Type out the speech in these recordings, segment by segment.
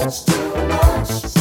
Show me you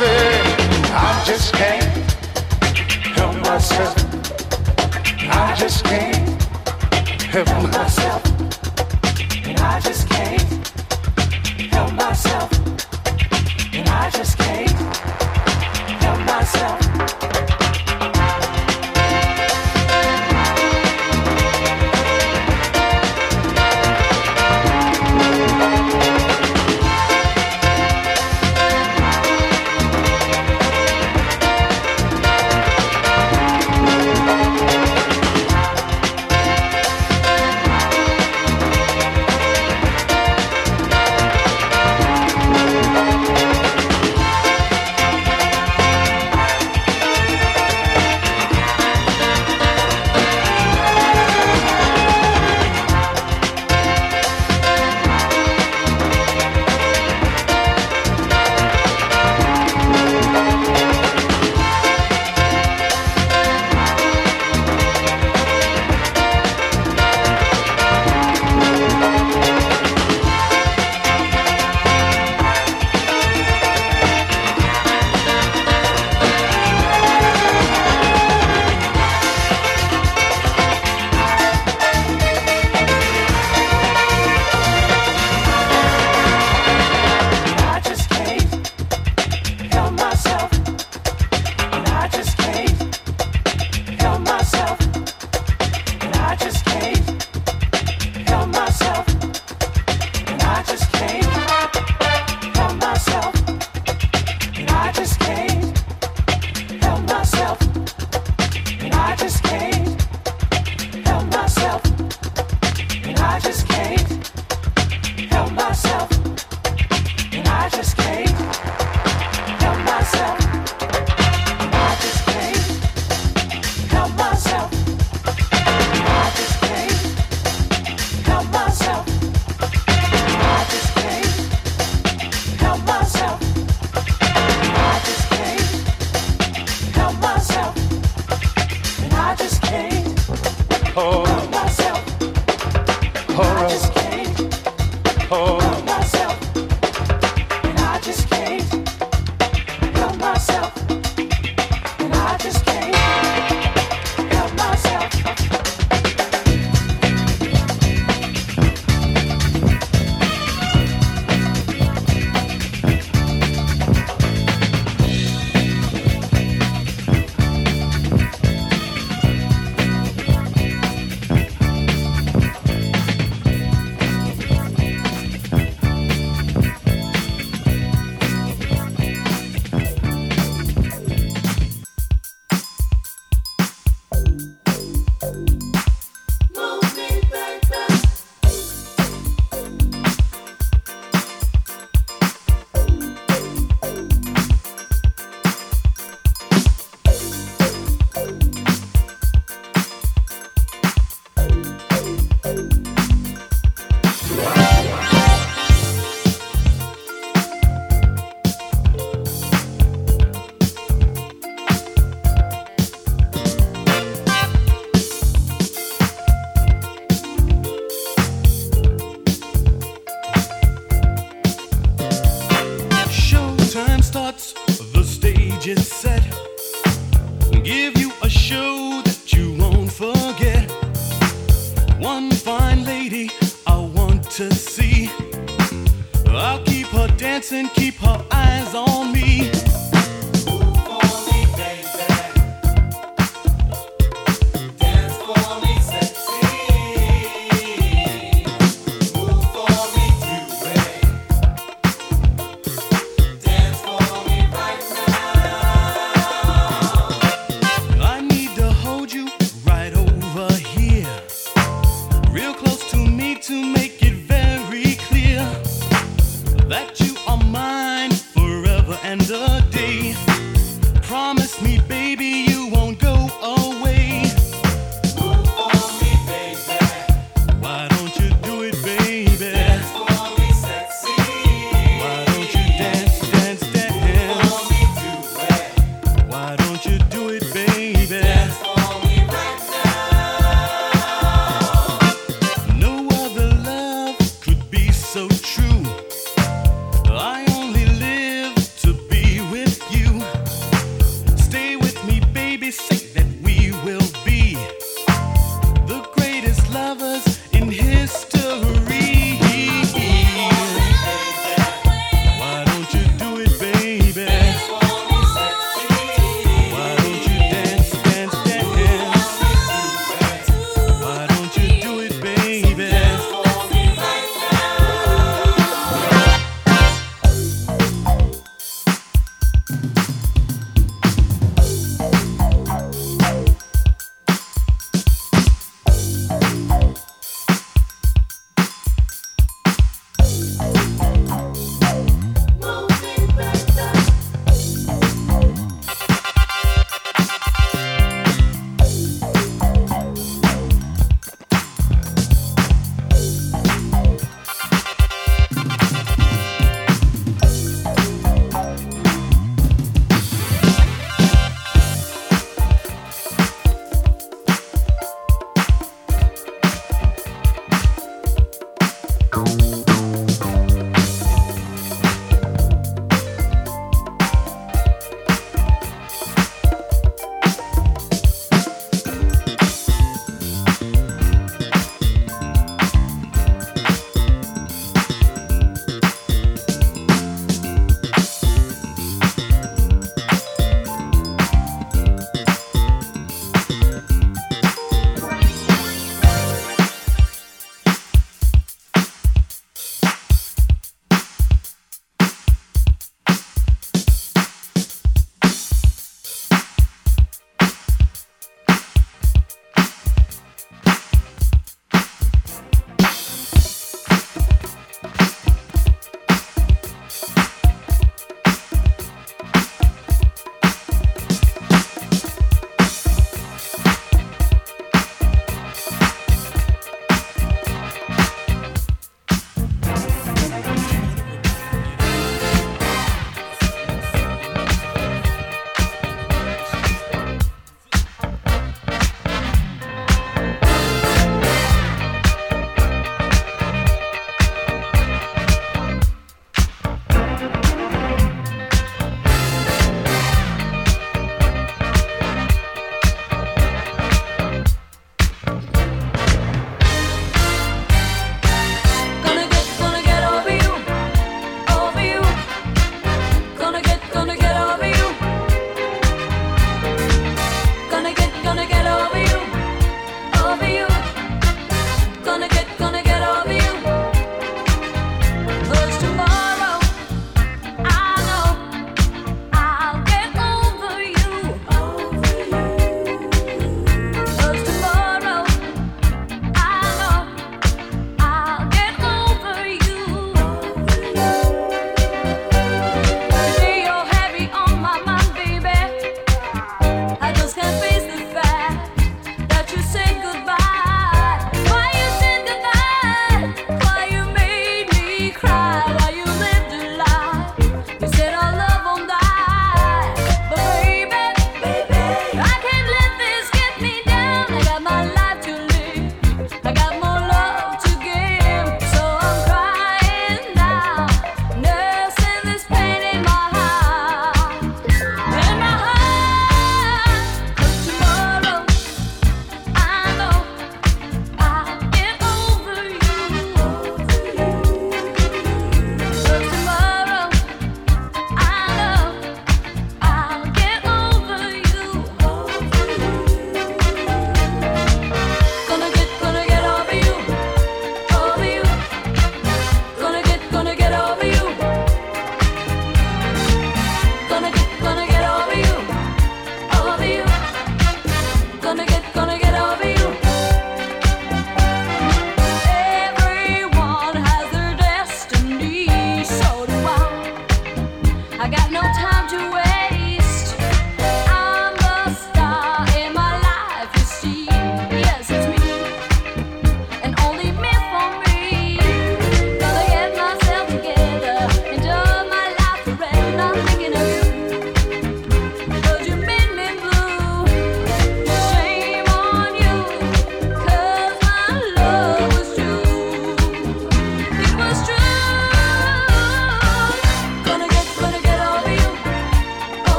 I just can't help myself. I just can't help myself. lady I want to see. I'll keep her dancing, keep her eyes on me.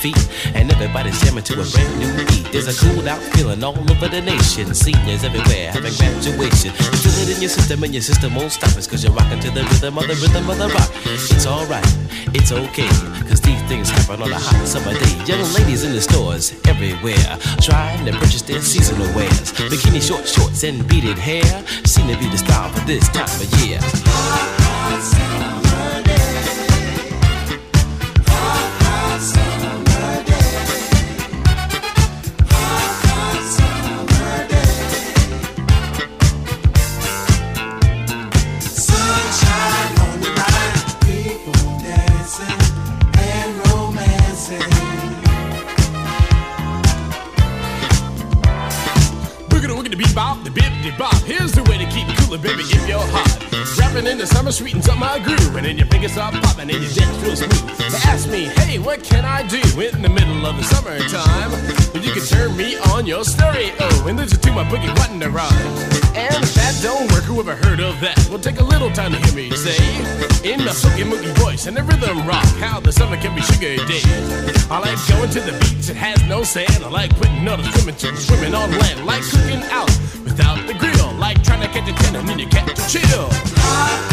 Feet, and everybody's jamming to a brand new beat. There's a cool out feeling all over the nation. Seniors everywhere having graduation. You feel it in your system, and your system won't stop us, cause you're rocking to the rhythm of the rhythm of the rock. It's alright, it's okay, cause these things happen on a hot summer day. Young ladies in the stores everywhere, trying to purchase their seasonal wares. Bikini shorts, shorts and beaded hair seem to be the style for this time of year. And the rhythm rock, how the summer can be sugar dead. I like going to the beach, it has no sand. I like putting on a swimming suit, swimming on land, like cooking out without the grill, like trying to catch a ten and then you catch a chill.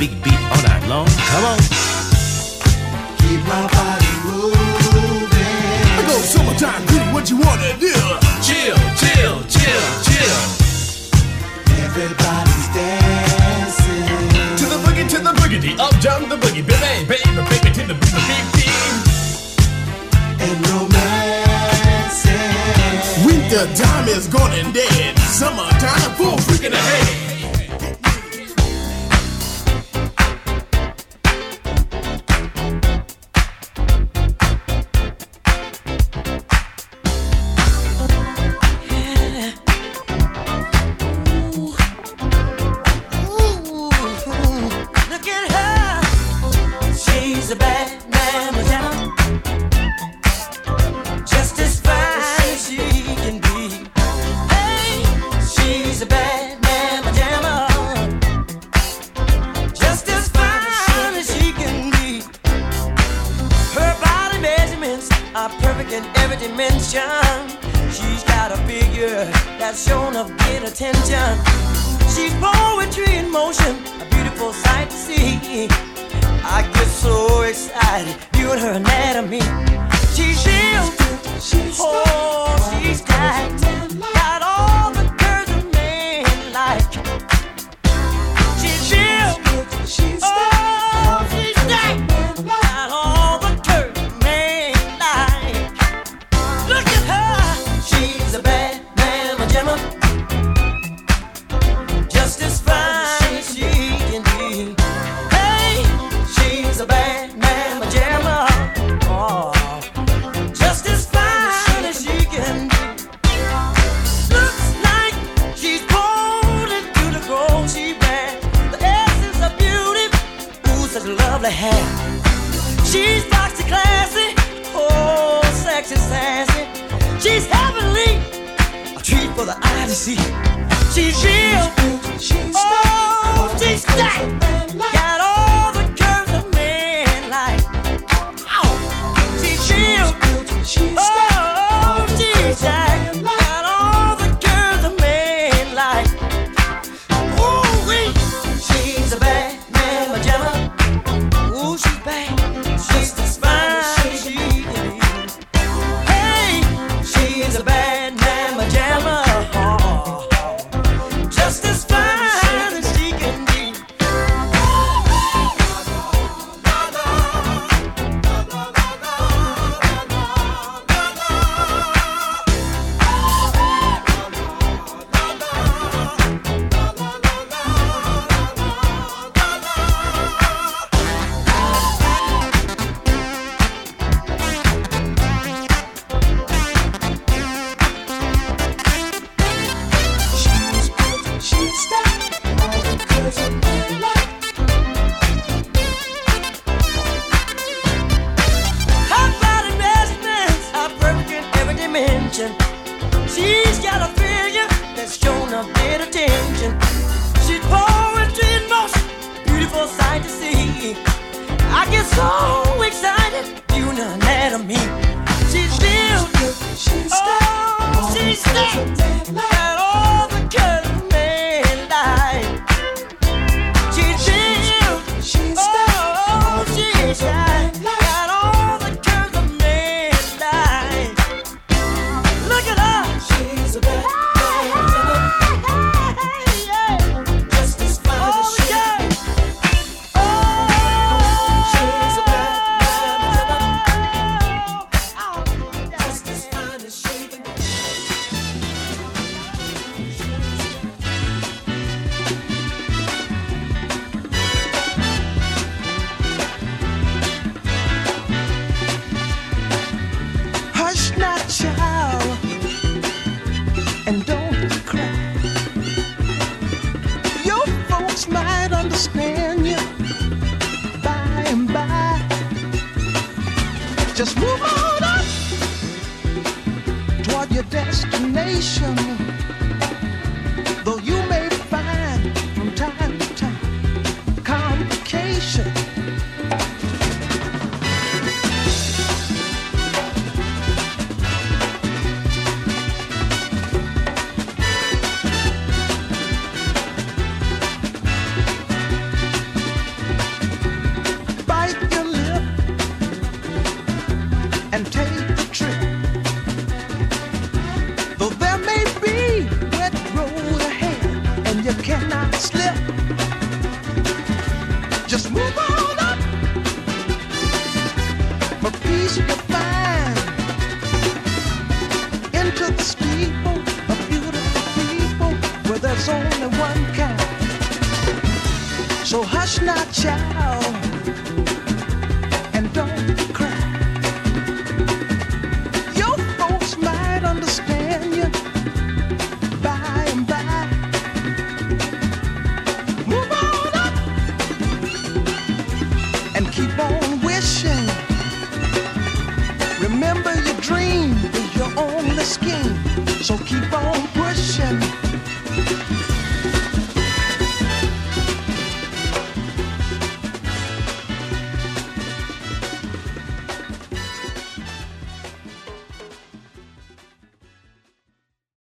Big beat all night long. Come on. Keep my body moving. I go summertime groove, what you wanna do? Chill, chill, chill, chill. Everybody's dancing. To the boogie, to the boogie, up jump the boogie, baby, baby, baby, to the big beat. And romancing. Winter time is gone and dead. Summertime full freaking ahead.